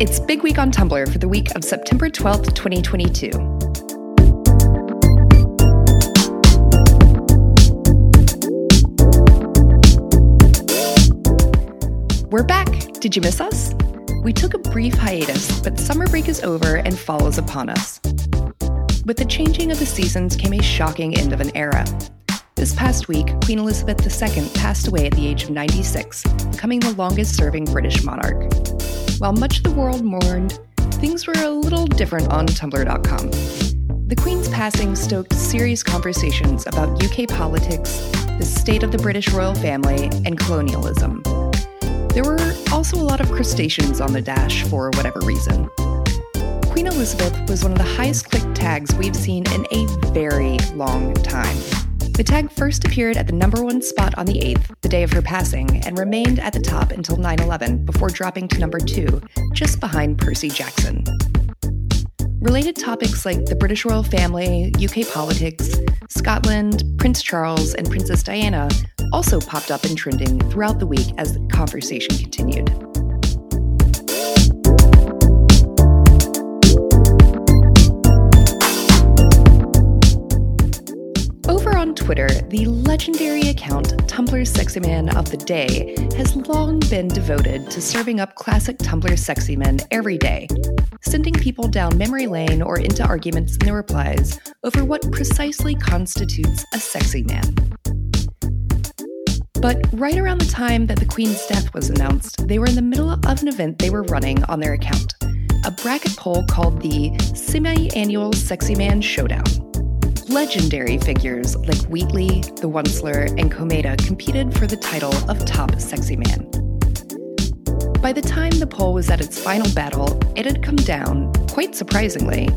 It's Big Week on Tumblr for the week of September 12th, 2022. We're back. Did you miss us? We took a brief hiatus, but summer break is over and fall is upon us. With the changing of the seasons came a shocking end of an era. This past week, Queen Elizabeth II passed away at the age of 96, becoming the longest serving British monarch. While much of the world mourned, things were a little different on Tumblr.com. The Queen's passing stoked serious conversations about UK politics, the state of the British royal family, and colonialism. There were also a lot of crustaceans on the dash for whatever reason. Queen Elizabeth was one of the highest clicked tags we've seen in a very long time. The tag first appeared at the number one spot on the 8th, the day of her passing, and remained at the top until 9 11 before dropping to number 2, just behind Percy Jackson. Related topics like the British royal family, UK politics, Scotland, Prince Charles, and Princess Diana also popped up in trending throughout the week as the conversation Twitter, the legendary account Tumblr Sexy Man of the Day has long been devoted to serving up classic Tumblr sexy men every day, sending people down memory lane or into arguments in the replies over what precisely constitutes a sexy man. But right around the time that the Queen's death was announced, they were in the middle of an event they were running on their account a bracket poll called the Semi Annual Sexy Man Showdown. Legendary figures like Wheatley, The Onceler, and Komaeda competed for the title of Top Sexy Man. By the time the poll was at its final battle, it had come down, quite surprisingly,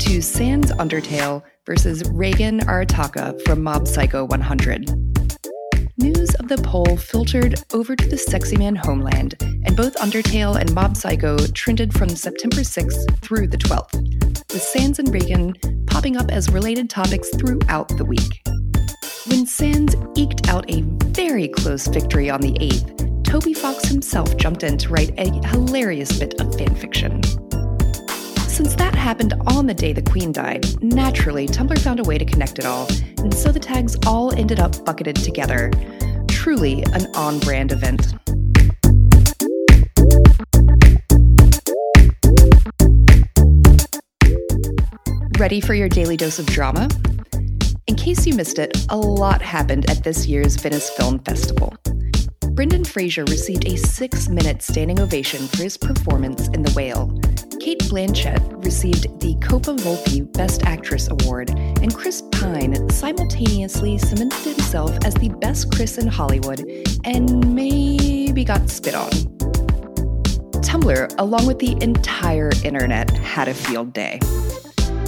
to Sans Undertale versus Reigen Arataka from Mob Psycho 100. News of the poll filtered over to the Sexy Man homeland, and both Undertale and Mob Psycho trended from September 6th through the 12th, with Sans and Reigen popping up as related topics throughout the week. When Sans eked out a very close victory on the 8th, Toby Fox himself jumped in to write a hilarious bit of fanfiction. Since that happened on the day the Queen died, naturally, Tumblr found a way to connect it all, and so the tags all ended up bucketed together. Truly an on brand event. Ready for your daily dose of drama? In case you missed it, a lot happened at this year's Venice Film Festival. Brendan Fraser received a six minute standing ovation for his performance in The Whale. Cate Blanchett received the Coppa Volpi Best Actress Award, and Chris Pine simultaneously cemented himself as the best Chris in Hollywood and maybe got spit on. Tumblr, along with the entire internet, had a field day.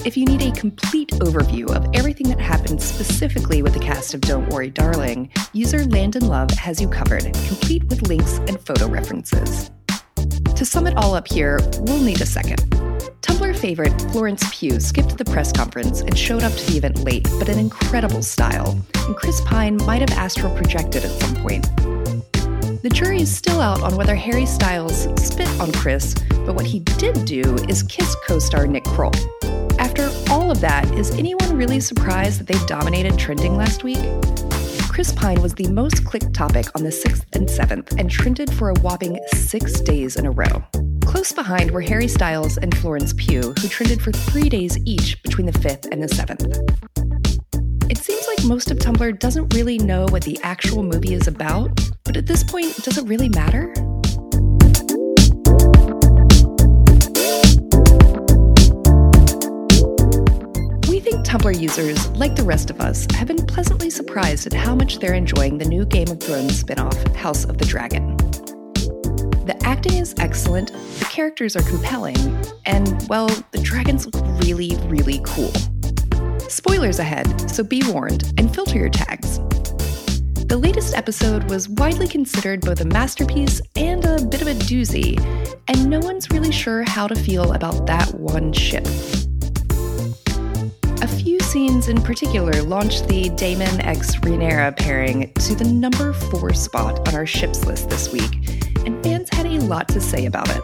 If you need a complete overview of everything that happened specifically with the cast of Don't Worry Darling, user Landon Love has you covered, complete with links and photo references. To sum it all up here, we'll need a second. Tumblr favorite Florence Pugh skipped the press conference and showed up to the event late, but in incredible style, and Chris Pine might have astral projected at some point. The jury is still out on whether Harry Styles spit on Chris, but what he did do is kiss co star Nick Kroll. All of that, is anyone really surprised that they dominated trending last week? Chris Pine was the most clicked topic on the 6th and 7th and trended for a whopping six days in a row. Close behind were Harry Styles and Florence Pugh, who trended for three days each between the 5th and the 7th. It seems like most of Tumblr doesn't really know what the actual movie is about, but at this point, does it really matter? Tumblr users, like the rest of us, have been pleasantly surprised at how much they're enjoying the new Game of Thrones spin off, House of the Dragon. The acting is excellent, the characters are compelling, and, well, the dragons look really, really cool. Spoilers ahead, so be warned and filter your tags. The latest episode was widely considered both a masterpiece and a bit of a doozy, and no one's really sure how to feel about that one ship. Scenes in particular launched the Daemon x Rhaenyra pairing to the number four spot on our ships list this week, and fans had a lot to say about it.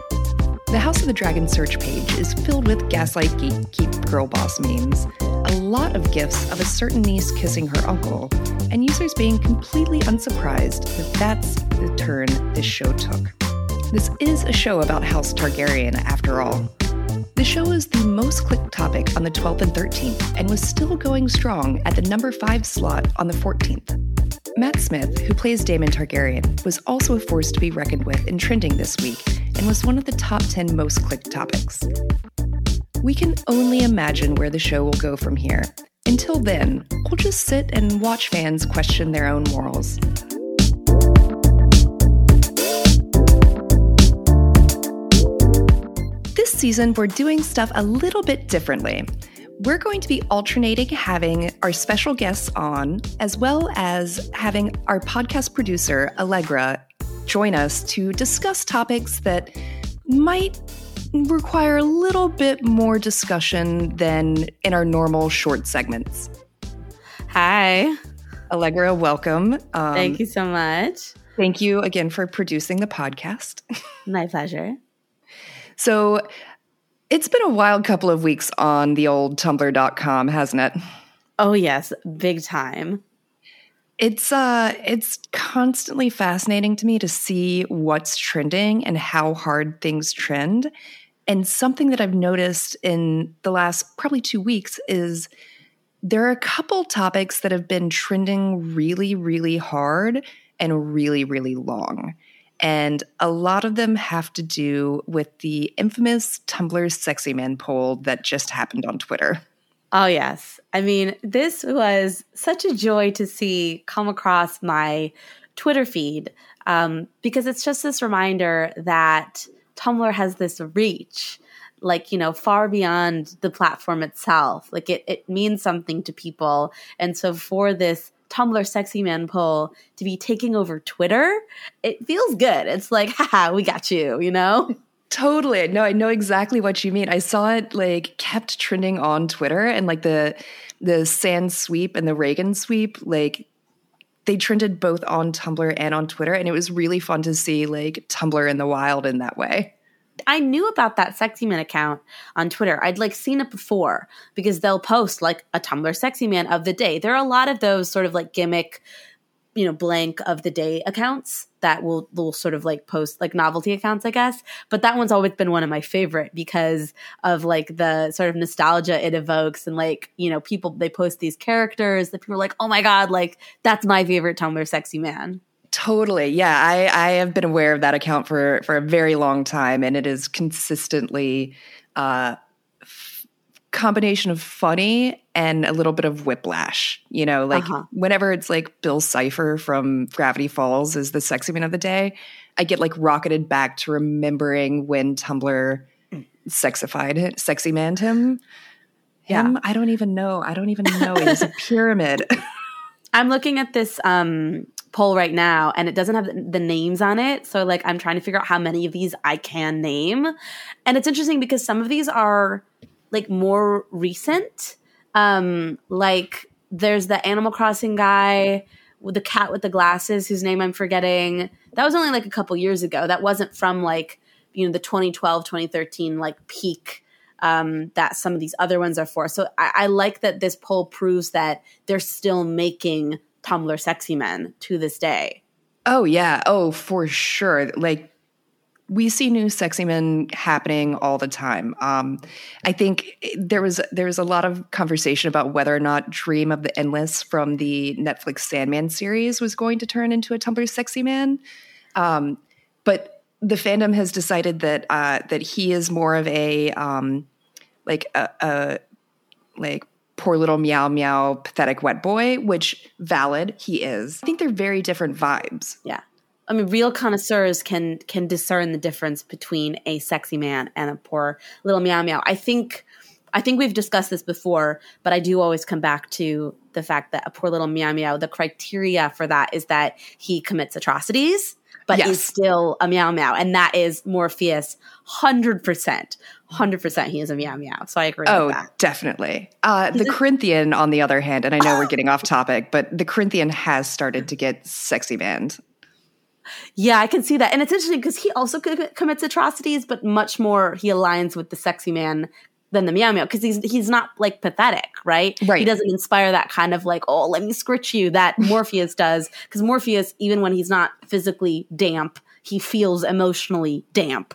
The House of the Dragon search page is filled with gaslight gatekeep girl boss memes, a lot of gifs of a certain niece kissing her uncle, and users being completely unsurprised that that's the turn this show took. This is a show about House Targaryen, after all. The show was the most clicked topic on the 12th and 13th, and was still going strong at the number 5 slot on the 14th. Matt Smith, who plays Daemon Targaryen, was also a force to be reckoned with in trending this week and was one of the top 10 most clicked topics. We can only imagine where the show will go from here. Until then, we'll just sit and watch fans question their own morals. Season, we're doing stuff a little bit differently. We're going to be alternating having our special guests on, as well as having our podcast producer, Allegra, join us to discuss topics that might require a little bit more discussion than in our normal short segments. Hi. Allegra, welcome. Um, thank you so much. Thank you again for producing the podcast. My pleasure. So, it's been a wild couple of weeks on the old tumblr.com, hasn't it? Oh, yes, big time. It's uh it's constantly fascinating to me to see what's trending and how hard things trend. And something that I've noticed in the last probably 2 weeks is there are a couple topics that have been trending really really hard and really really long. And a lot of them have to do with the infamous Tumblr sexy man poll that just happened on Twitter. Oh, yes. I mean, this was such a joy to see come across my Twitter feed um, because it's just this reminder that Tumblr has this reach, like, you know, far beyond the platform itself. Like, it, it means something to people. And so, for this Tumblr sexy man poll to be taking over Twitter, it feels good. It's like, haha, we got you, you know? Totally. No, I know exactly what you mean. I saw it like kept trending on Twitter and like the the Sans sweep and the Reigen sweep, like they trended both on Tumblr and on Twitter. And it was really fun to see like Tumblr in the wild in that way. I knew about that sexy man account on Twitter. I'd like seen it before because they'll post like a Tumblr sexy man of the day. There are a lot of those sort of like gimmick you know blank of the day accounts that will will sort of like post like novelty accounts i guess but that one's always been one of my favorite because of like the sort of nostalgia it evokes and like you know people they post these characters that people are like oh my god like that's my favorite tumblr sexy man Totally. Yeah, I, I have been aware of that account for for a very long time, and it is consistently uh, combination of funny and a little bit of whiplash. You know, like uh-huh. whenever it's like Bill Cipher from Gravity Falls is the sexy man of the day, I get like rocketed back to remembering when Tumblr sexified sexy manned him. Him, yeah. I don't even know. I don't even know. It's a pyramid. I'm looking at this um, poll right now and it doesn't have the names on it. So like I'm trying to figure out how many of these I can name. And it's interesting because some of these are like more recent. Um, like there's the Animal Crossing guy with the cat with the glasses whose name I'm forgetting. That was only like a couple years ago. That wasn't from like, you know, the 2012, 2013 like peak um, that some of these other ones are for. So I, I like that this poll proves that they're still making Tumblr sexy men to this day. Oh yeah. Oh, for sure. Like we see new sexy men happening all the time. Um, I think there was there was a lot of conversation about whether or not Dream of the Endless from the Netflix Sandman series was going to turn into a Tumblr sexy man, um, but the fandom has decided that uh, that he is more of a um, like a, a like poor little meow meow pathetic wet boy, which valid he is. I think they're very different vibes. Yeah. I mean, real connoisseurs can can discern the difference between a sexy man and a poor little meow meow. I think I think we've discussed this before, but I do always come back to the fact that a poor little meow meow. The criteria for that is that he commits atrocities, but yes. is still a meow meow, and that is Morpheus, hundred percent, hundred percent. He is a meow meow. So I agree. Oh, definitely. Uh, the Corinthian, on the other hand, and I know we're getting off topic, but the Corinthian has started to get sexy manned. Yeah, I can see that. And it's interesting because he also commits atrocities, but much more he aligns with the sexy man than the meow meow because he's he's not like pathetic, right? Right. He doesn't inspire that kind of like, oh, let me scritch you that Morpheus does. Because Morpheus, even when he's not physically damp, he feels emotionally damp.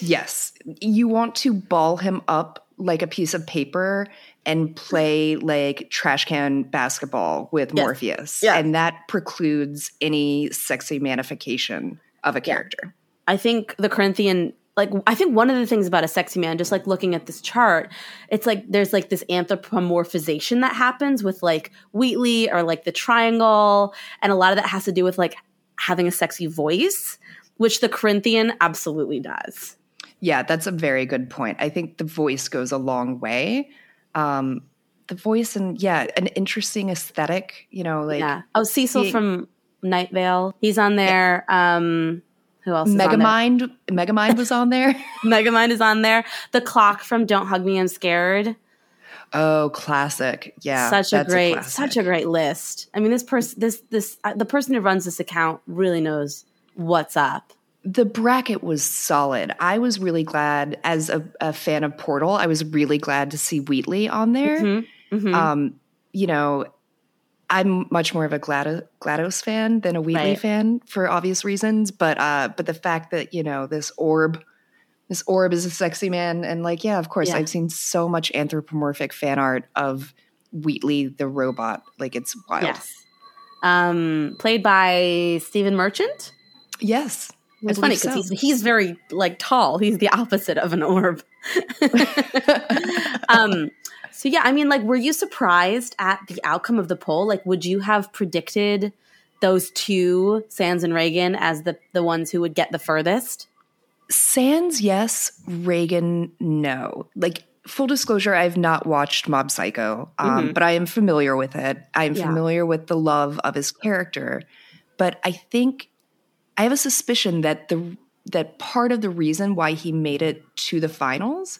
Yes. You want to ball him up like a piece of paper and play like trash can basketball with Yes. Morpheus. Yeah. And that precludes any sexy manifestation of a character. I think the Corinthian, like, I think one of the things about a sexy man, just like looking at this chart, it's like there's like this anthropomorphization that happens with like Wheatley or like the triangle. And a lot of that has to do with like having a sexy voice, which the Corinthian absolutely does. Yeah, that's a very good point. I think the voice goes a long way. Um, the voice and yeah, an interesting aesthetic, you know, like yeah. Oh, Cecil he- from Night Vale. He's on there. Um, who else? is on there? Megamind. Megamind was on there. Megamind is on there. The clock from Don't Hug Me, I'm Scared. Oh, classic. Yeah. such a great, classic. such a great list. I mean, this person, this, this, uh, the person who runs this account really knows what's up. the bracket was solid. I was really glad as a, a fan of Portal. I was really glad to see Wheatley on there. Mhm, mhm. Um, you know, I'm much more of a Glad- GLaDOS fan than a Wheatley Right. fan for obvious reasons. But uh, but the fact that you know this orb, this orb is a sexy man, and like yeah, of course, Yeah. I've seen so much anthropomorphic fan art of Wheatley the robot. Like it's wild. yes, um, played by Stephen Merchant. Yes. It's funny because so. he's he's very like tall. He's the opposite of an orb. um, so yeah, I mean, like, were you surprised at the outcome of the poll? Like, would you have predicted those two, Sans and Reigen, as the the ones who would get the furthest? Sans, yes. Reigen, no. Like full disclosure, I've not watched Mob Psycho, um, but I am familiar with it. I am Yeah. familiar with the love of his character, but I think I have a suspicion that the that part of the reason why he made it to the finals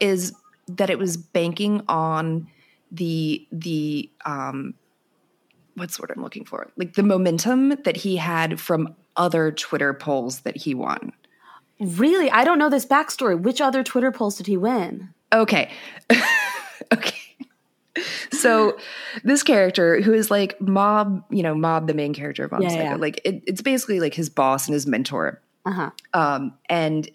is that it was banking on the the um what's the word I'm looking for? Like the momentum that he had from other Twitter polls that he won. Really, I don't know this backstory. Which other Twitter polls did he win? Okay. okay. So this character who is like Mob, you know, Mob, the main character of Mob Yeah, Psycho, yeah. like it, it's basically like his boss and his mentor. Uh huh. Um, and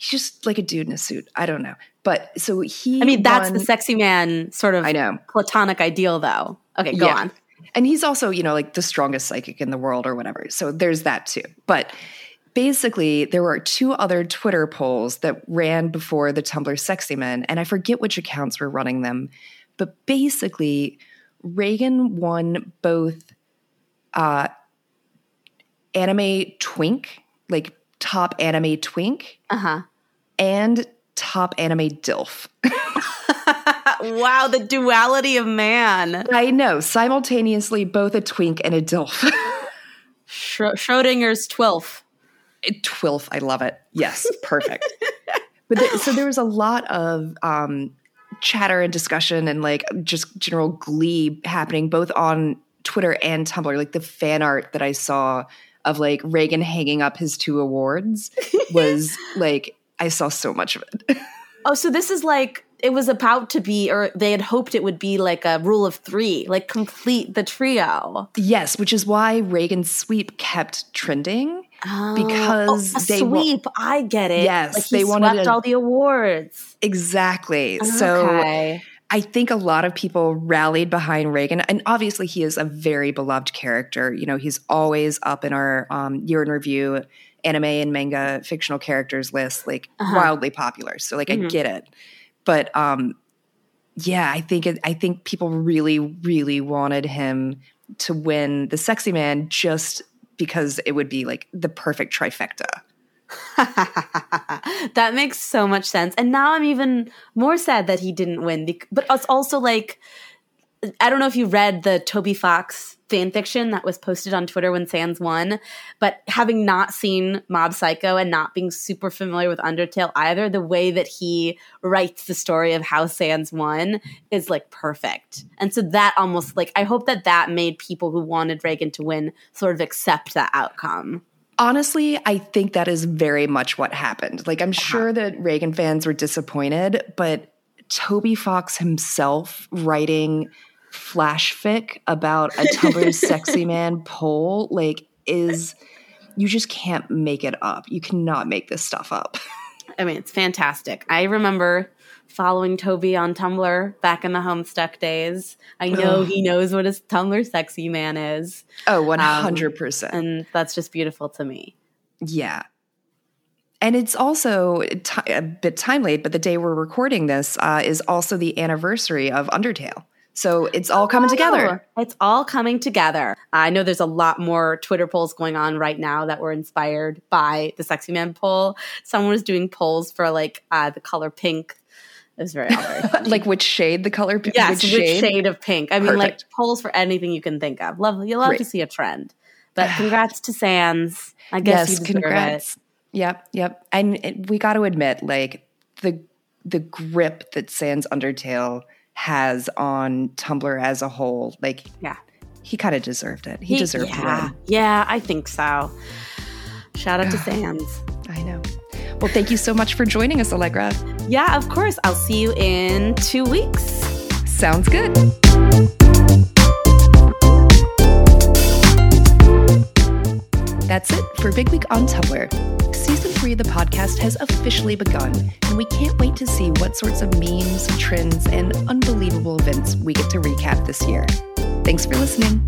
he's just like a dude in a suit. I don't know. But so he I mean, that's won- the sexy man sort of I know. platonic ideal, though. Okay, go Yeah. on. And he's also, you know, like the strongest psychic in the world or whatever. So there's that too. But basically, there were two other Twitter polls that ran before the Tumblr Sexy Men, and I forget which accounts were running them. But basically, Reigen won both uh, anime twink, like top anime twink, Uh huh. and top anime DILF. wow, the duality of man. I know, simultaneously both a twink and a DILF. Schro- Schrodinger's twelfth. Twilf, I love it. Yes, perfect. but there, so there was a lot of um, chatter and discussion and like just general glee happening both on Twitter and Tumblr. Like the fan art that I saw of like Reigen hanging up his two awards was like I saw so much of it. Oh, so this is like it was about to be, or they had hoped it would be like a rule of three, like complete the trio. yes, which is why Reigen's sweep kept trending. Oh, Because oh, they wa- sweep. I get it. Yes, like he they wanted swept a- all the awards. Exactly. So Okay. I think a lot of people rallied behind Reigen, and obviously he is a very beloved character. You know, he's always up in our um, year in review anime and manga fictional characters list, like Uh-huh. wildly popular. So, like, I Mhm. get it, but um, yeah, I think it, I think people really, really wanted him to win the Sexy Man just because it would be like the perfect trifecta. that makes so much sense. And now I'm even more sad that he didn't win. But it's also like, I don't know if you read the Toby Fox fan fiction that was posted on Twitter when Sans won, but having not seen Mob Psycho and not being super familiar with Undertale either, the way that he writes the story of how Sans won is like perfect. And so that almost like, I hope that that made people who wanted Reigen to win sort of accept that outcome. Honestly, I think that is very much what happened. Like, I'm uh-huh. sure that Reigen fans were disappointed, but Toby Fox himself writing flash fic about a Tumblr sexy man poll, like, is you just can't make it up. You cannot make this stuff up. I mean, it's fantastic. I remember following Toby on Tumblr back in the Homestuck days. I know Ugh. he knows what a Tumblr sexy man is. Oh, 100%. And that's just beautiful to me. Yeah. And it's also ti a bit time late, but the day we're recording this uh, is also the anniversary of Undertale. So it's all coming together. Oh, It's all coming together. I know there's a lot more Twitter polls going on right now that were inspired by the Sexy Man poll. Someone was doing polls for like uh, the color pink. It was very, like which shade the color? p- yes, which which shade? shade? of pink? I mean, like polls for anything you can think of. Love, you love to see a trend. But congrats to Sans. I guess Yes, congrats. Yep, yep. And it, we got to admit, like the the grip that Sans Undertale has on Tumblr as a whole, like. Yeah, he kind of deserved it. He, deserved yeah, to win. yeah. I think so. Shout out to Sans. I know. Well, thank you so much for joining us, Allegra. Yeah, of course. I'll see you in two weeks. Sounds good. That's it for Big Week on Tumblr. Season 3 of the podcast has officially begun, and we can't wait to see what sorts of memes, trends, and unbelievable events we get to recap this year. Thanks for listening.